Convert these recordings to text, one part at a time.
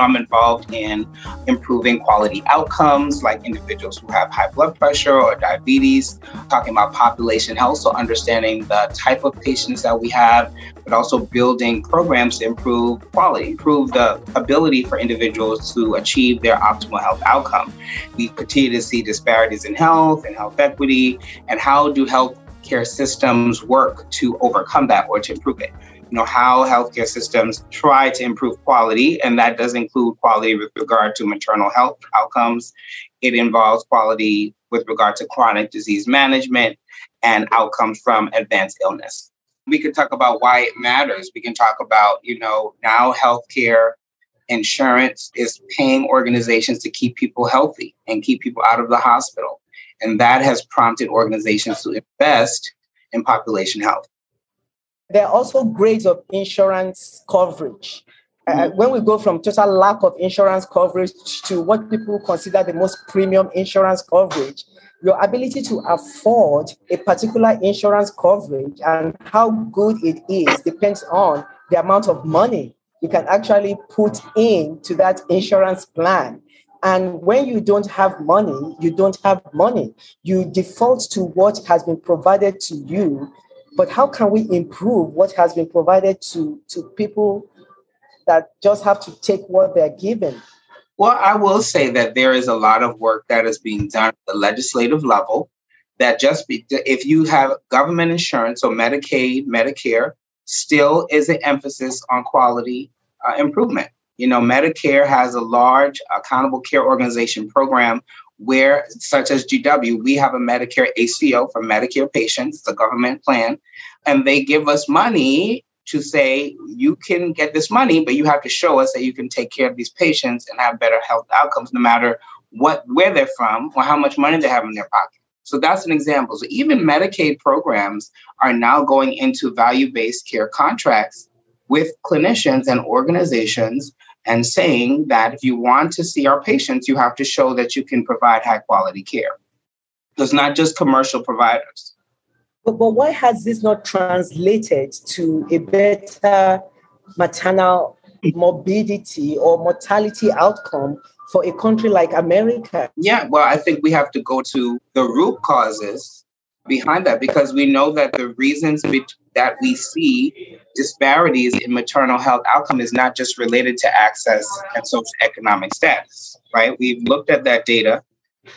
know, I'm involved in improving quality outcomes, like individuals who have high blood pressure or diabetes, talking about population health, so understanding the type of patients that we have, but also building programs to improve quality, improve the ability for individuals to achieve their optimal health outcome. We continue to see disparities in health and health equity, and how do health care systems work to overcome that or to improve it you know how healthcare systems try to improve quality and that does include quality with regard to maternal health outcomes. It involves quality with regard to chronic disease management and outcomes from advanced illness. We could talk about why it matters. We can talk about you know now healthcare insurance is paying organizations to keep people healthy and keep people out of the hospital. And that has prompted organizations to invest in population health there are also grades of insurance coverage. Uh, mm-hmm. when we go from total lack of insurance coverage to what people consider the most premium insurance coverage, your ability to afford a particular insurance coverage and how good it is depends on the amount of money you can actually put into that insurance plan. And when you don't have money, you don't have money. You default to what has been provided to you but how can we improve what has been provided to, to people that just have to take what they're given? Well, I will say that there is a lot of work that is being done at the legislative level. That just be, if you have government insurance or Medicaid, Medicare, still is an emphasis on quality uh, improvement. You know, Medicare has a large accountable care organization program where, such as GW, we have a Medicare ACO for Medicare patients, it's a government plan, and they give us money to say, you can get this money, but you have to show us that you can take care of these patients and have better health outcomes no matter what where they're from or how much money they have in their pocket. So that's an example. So even Medicaid programs are now going into value-based care contracts with clinicians and organizations and saying that if you want to see our patients, you have to show that you can provide high quality care. It's not just commercial providers. But, but why has this not translated to a better maternal morbidity or mortality outcome for a country like America? Yeah, well, I think we have to go to the root causes behind that because we know that the reasons that we see disparities in maternal health outcome is not just related to access and socioeconomic status, right? We've looked at that data,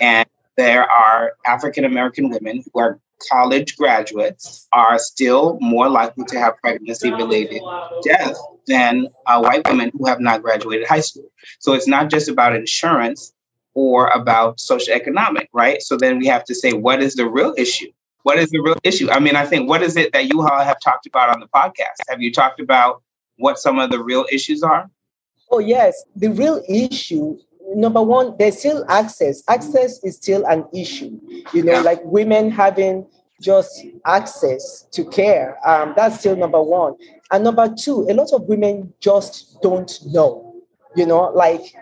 and there are African American women who are college graduates are still more likely to have pregnancy related death than uh, white women who have not graduated high school. So it's not just about insurance or about socioeconomic, right? So then we have to say, what is the real issue? What is the real issue? I mean, I think what is it that you all have talked about on the podcast? Have you talked about what some of the real issues are? Oh, yes. The real issue, number one, there's still access. Access is still an issue. You know, yeah. like women having just access to care. Um, that's still number one. And number two, a lot of women just don't know. You know, like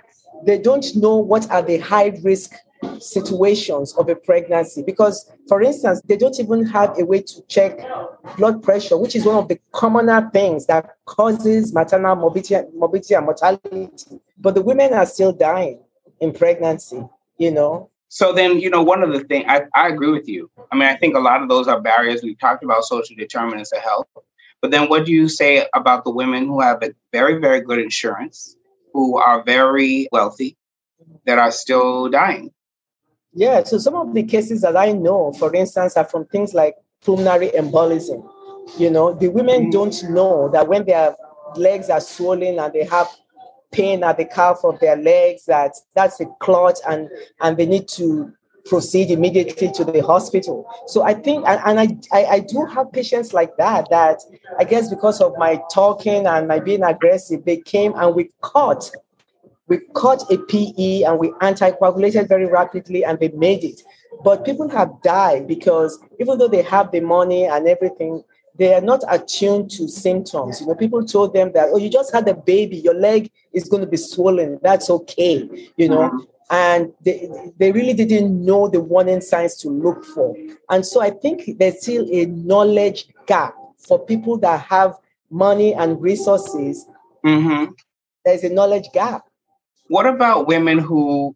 they don't know what are the high risk situations of a pregnancy. Because for instance they don't even have a way to check blood pressure which is one of the commoner things that causes maternal morbidity, morbidity and mortality. But the women are still dying in pregnancy you know? So then you know one of the things I, I agree with you. I mean i think a lot of those are barriers. We talked about social determinants of health. But then what do you say about the women who have a very very good insurance who are very wealthy that are still dying yeah, so some of the cases that I know, for instance, are from things like pulmonary embolism. You know, the women mm. don't know that when their legs are swollen and they have pain at the calf of their legs, that that's a clot and, and they need to proceed immediately to the hospital. So I think, and, and I, I, I, do have patients like that, that I guess because of my talking and my being aggressive, they came and we caught we cut a PE and we anticoagulated very rapidly and they made it. But people have died because even though they have the money and everything, they are not attuned to symptoms. You know, people told them that, oh, you just had a baby, your leg is going to be swollen. That's okay, you know. Mm-hmm. And they, they really didn't know the warning signs to look for. And so I think there's still a knowledge gap for people that have money and resources. Mm-hmm. There's a knowledge gap What about women who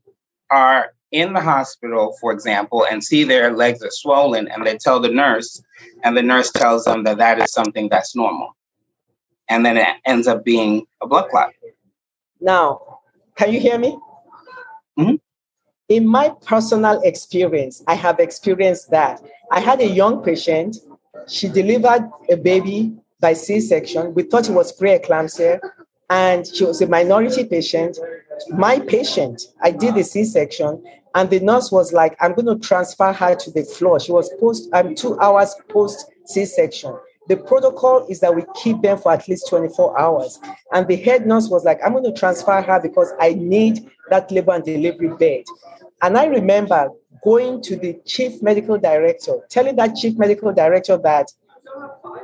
are in the hospital, for example, and see their legs are swollen and they tell the nurse, and the nurse tells them that that is something that's normal. And then it ends up being a blood clot. Now, can you hear me? Mm-hmm. In my personal experience, I have experienced that. I had a young patient. She delivered a baby by C section. We thought it was preeclampsia, and she was a minority patient. My patient, I did the C section, and the nurse was like, I'm going to transfer her to the floor. She was post, um, two hours post C section. The protocol is that we keep them for at least 24 hours. And the head nurse was like, I'm going to transfer her because I need that labor and delivery bed. And I remember going to the chief medical director, telling that chief medical director that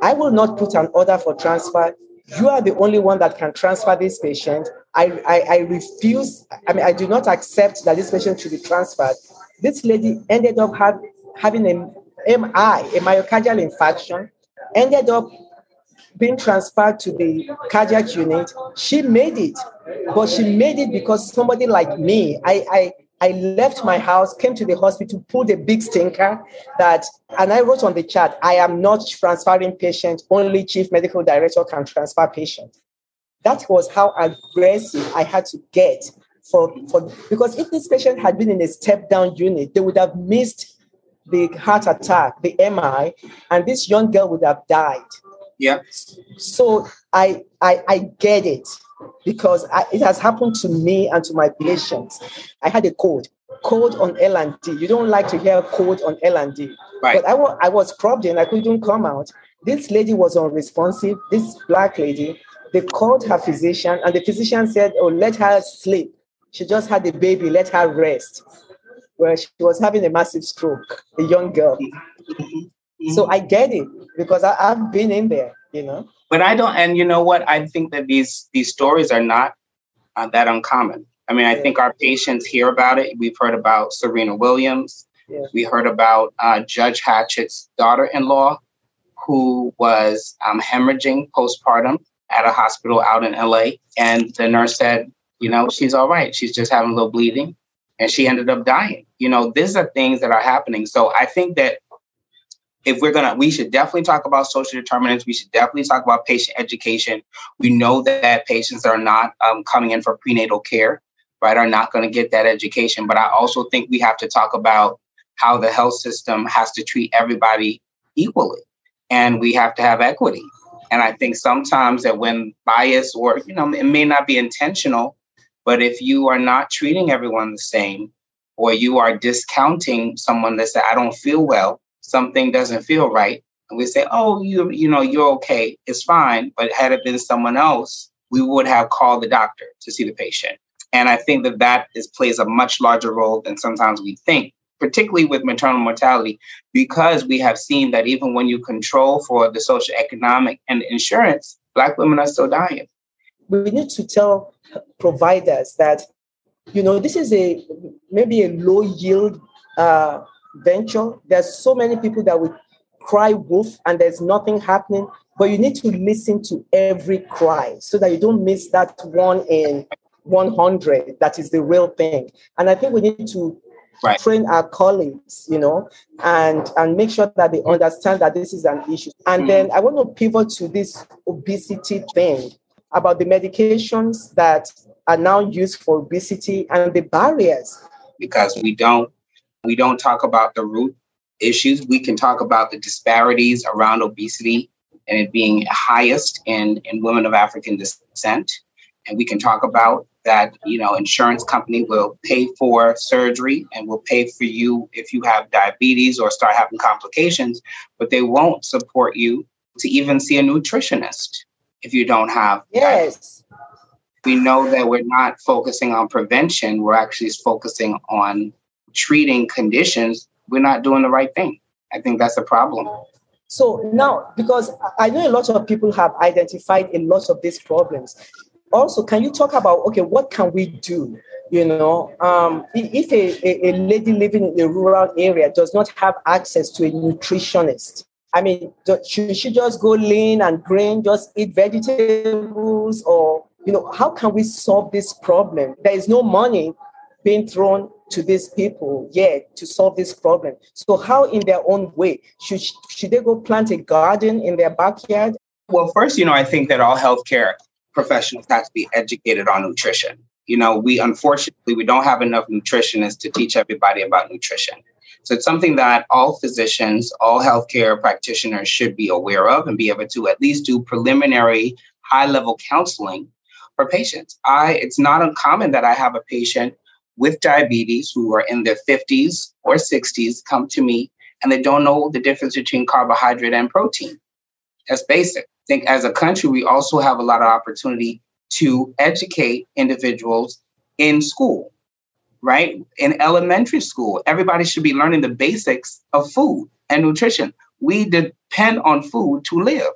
I will not put an order for transfer. You are the only one that can transfer this patient. I, I, I refuse, I mean, I do not accept that this patient should be transferred. This lady ended up have, having an MI, a myocardial infarction, ended up being transferred to the cardiac unit. She made it, but she made it because somebody like me, I, I, I left my house, came to the hospital, pulled a big stinker that, and I wrote on the chat, I am not transferring patients, only chief medical director can transfer patients. That was how aggressive I had to get for, for because if this patient had been in a step down unit, they would have missed the heart attack, the MI, and this young girl would have died. Yeah. So I I, I get it because I, it has happened to me and to my patients. I had a code, code on L and D. You don't like to hear code on L and D, right. but I, I was probed in. I couldn't come out. This lady was unresponsive. This black lady. They called her physician, and the physician said, "Oh, let her sleep. She just had a baby. Let her rest." where she was having a massive stroke, a young girl. So I get it because I, have been in there, you know. But I don't, and you know what? I think that these these stories are not uh, that uncommon. I mean, I yeah. think our patients hear about it. We've heard about Serena Williams. Yeah. We heard about uh, Judge Hatchett's daughter-in-law, who was um, hemorrhaging postpartum at a hospital out in LA, and the nurse said, "You know, she's all right. She's just having a little bleeding." and she ended up dying. You know, these are things that are happening. So I think that if we're gonna, we should definitely talk about social determinants. We should definitely talk about patient education. We know that patients are not um, coming in for prenatal care, right? Are not going to get that education. But I also think we have to talk about how the health system has to treat everybody equally, and we have to have equity. And I think sometimes that when bias or you know it may not be intentional, but if you are not treating everyone the same, or you are discounting someone that said, I don't feel well, something doesn't feel right, and we say, Oh, you you know, you're okay, it's fine. But had it been someone else, we would have called the doctor to see the patient. And I think that that is, plays a much larger role than sometimes we think, particularly with maternal mortality, because we have seen that even when you control for the social economic and insurance, Black women are still dying. We need to tell providers that you know this is a maybe a low yield uh, venture there's so many people that would cry wolf and there's nothing happening but you need to listen to every cry so that you don't miss that one in 100 that is the real thing and i think we need to right. train our colleagues you know and and make sure that they understand that this is an issue and mm-hmm. then i want to pivot to this obesity thing about the medications that are now used for obesity and the barriers. Because we don't we don't talk about the root issues. We can talk about the disparities around obesity and it being highest in, in women of African descent. And we can talk about that, you know, insurance company will pay for surgery and will pay for you if you have diabetes or start having complications, but they won't support you to even see a nutritionist if you don't have yes. that. we know that we're not focusing on prevention we're actually focusing on treating conditions. We're not doing the right thing. I think that's a problem. So now because i know a lot of people have identified a lot of these problems also can you talk about okay what can we do you know um, if a, a, lady living in a rural area does not have access to a nutritionist I mean, should she just go lean and green, just eat vegetables, or you know, how can we solve this problem? There is no money being thrown to these people yet to solve this problem. So, how, in their own way, should should they go plant a garden in their backyard? Well, first, you know, I think that all healthcare professionals have to be educated on nutrition. You know, we unfortunately we don't have enough nutritionists to teach everybody about nutrition. So it's something that all physicians, all healthcare practitioners should be aware of and be able to at least do preliminary high level counseling for patients. I it's not uncommon that I have a patient with diabetes who are in their 50s or 60s come to me and they don't know the difference between carbohydrate and protein. That's basic. Think as a country, we also have a lot of opportunity to educate individuals in school, right? In elementary school, everybody should be learning the basics of food and nutrition. We depend on food to live.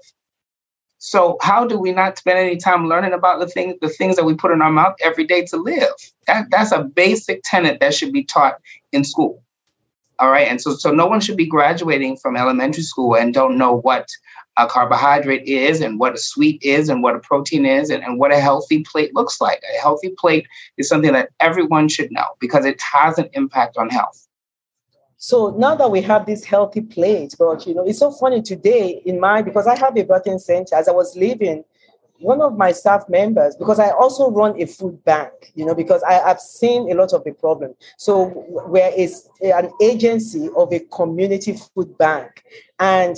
So how do we not spend any time learning about the things the things that we put in our mouth every day to live? That, that's a basic tenet that should be taught in school. All right. And so so no one should be graduating from elementary school and don't know what a carbohydrate is and what a sweet is and what a protein is and, and what a healthy plate looks like. A healthy plate is something that everyone should know because it has an impact on health. So now that we have this healthy plate, but you know, it's so funny today in my because I have a birthing center. As I was leaving, one of my staff members, because I also run a food bank, you know, because I have seen a lot of the problem. So where is an agency of a community food bank, and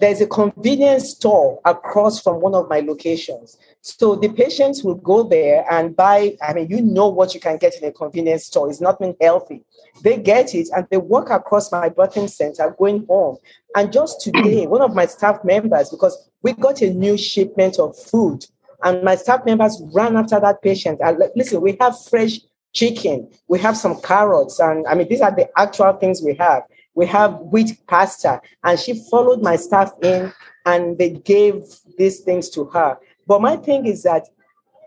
there's a convenience store across from one of my locations. So the patients will go there and buy. I mean, you know what you can get in a convenience store. It's not been healthy. They get it and they walk across my birthing center going home. And just today, one of my staff members, because we got a new shipment of food, and my staff members ran after that patient. And listen, we have fresh chicken, we have some carrots, and I mean, these are the actual things we have we have wheat pasta. And she followed my staff in and they gave these things to her. But my thing is that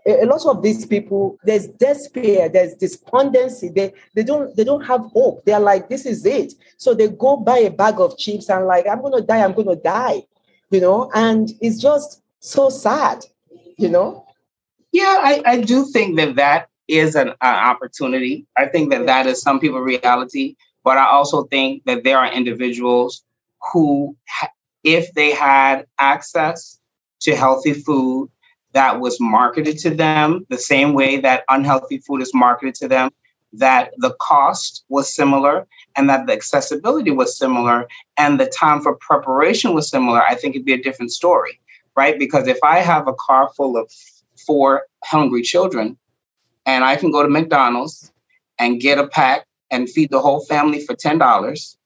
a lot of these people, there's despair, there's despondency. They they don't they don't have hope. They're like, this is it. So they go buy a bag of chips and like, I'm gonna die, I'm gonna die, you know. And it's just so sad, you know. Yeah, I, I do think that that is an uh, opportunity. I think that that is some people's reality. But I also think that there are individuals who, if they had access to healthy food that was marketed to them the same way that unhealthy food is marketed to them, that the cost was similar and that the accessibility was similar and the time for preparation was similar, I think it'd be a different story, right? Because if I have a car full of four hungry children and I can go to McDonald's and get a pack and feed the whole family for $10.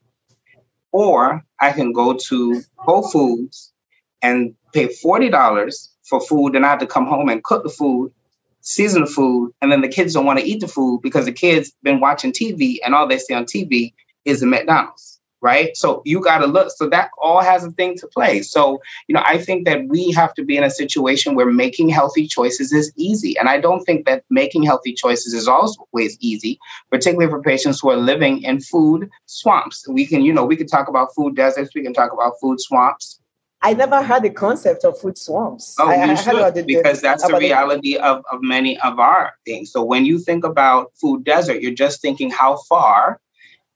Or I can go to Whole Foods and pay $40 for food and I have to come home and cook the food, season the food, and then the kids don't want to eat the food because the kids been watching TV and all they see on TV is the McDonald's right? So you got to look. So that all has a thing to play. So, you know, I think that we have to be in a situation where making healthy choices is easy. And I don't think that making healthy choices is always easy, particularly for patients who are living in food swamps. We can, you know, we can talk about food deserts, we can talk about food swamps. I never had the concept of food swamps. Oh, I, you I should, because that's the reality the- of, of many of our things. So when you think about food desert, you're just thinking how far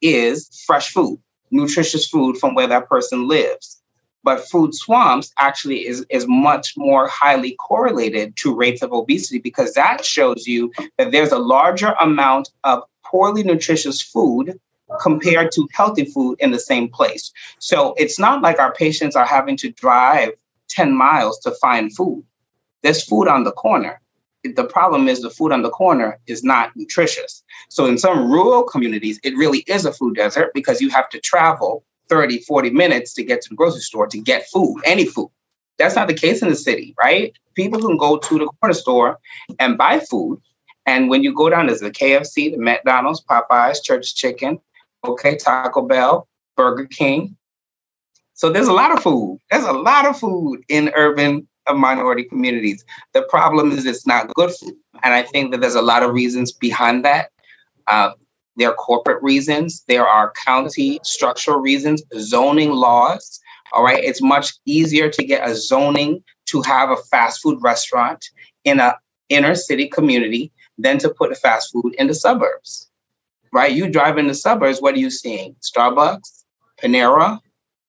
is fresh food nutritious food from where that person lives. But food swamps actually is, is much more highly correlated to rates of obesity because that shows you that there's a larger amount of poorly nutritious food compared to healthy food in the same place. So it's not like our patients are having to drive 10 miles to find food. There's food on the corner the problem is the food on the corner is not nutritious. So in some rural communities, it really is a food desert because you have to travel 30, 40 minutes to get to the grocery store to get food, any food. That's not the case in the city, right? People can go to the corner store and buy food. And when you go down, there's the KFC, the McDonald's, Popeyes, Church Chicken, okay, Taco Bell, Burger King. So there's a lot of food. There's a lot of food in urban of minority communities. The problem is it's not good. And I think that there's a lot of reasons behind that. Uh, there are corporate reasons, there are county structural reasons, zoning laws. All right. It's much easier to get a zoning to have a fast food restaurant in a inner city community than to put a fast food in the suburbs. Right? You drive in the suburbs, what are you seeing? Starbucks, Panera,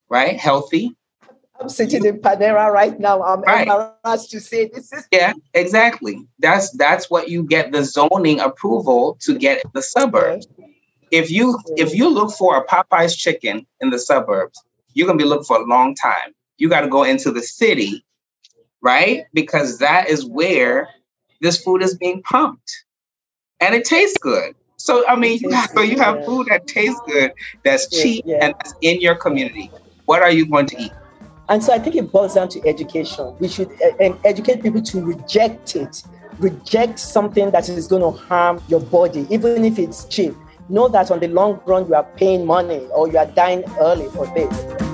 right? Healthy. I'm sitting in Panera right now. I'm right. embarrassed to say this is Yeah, exactly. That's that's what you get the zoning approval to get the suburbs. If you if you look for a Popeye's chicken in the suburbs, you're gonna be looking for a long time. You got to go into the city, right? Because that is where this food is being pumped, and it tastes good. So I mean, so you have food that tastes good, that's cheap, yeah. and that's in your community. What are you going to eat? And so I think it boils down to education. We should uh, educate people to reject it, reject something that is going to harm your body, even if it's cheap. Know that on the long run, you are paying money or you are dying early for this.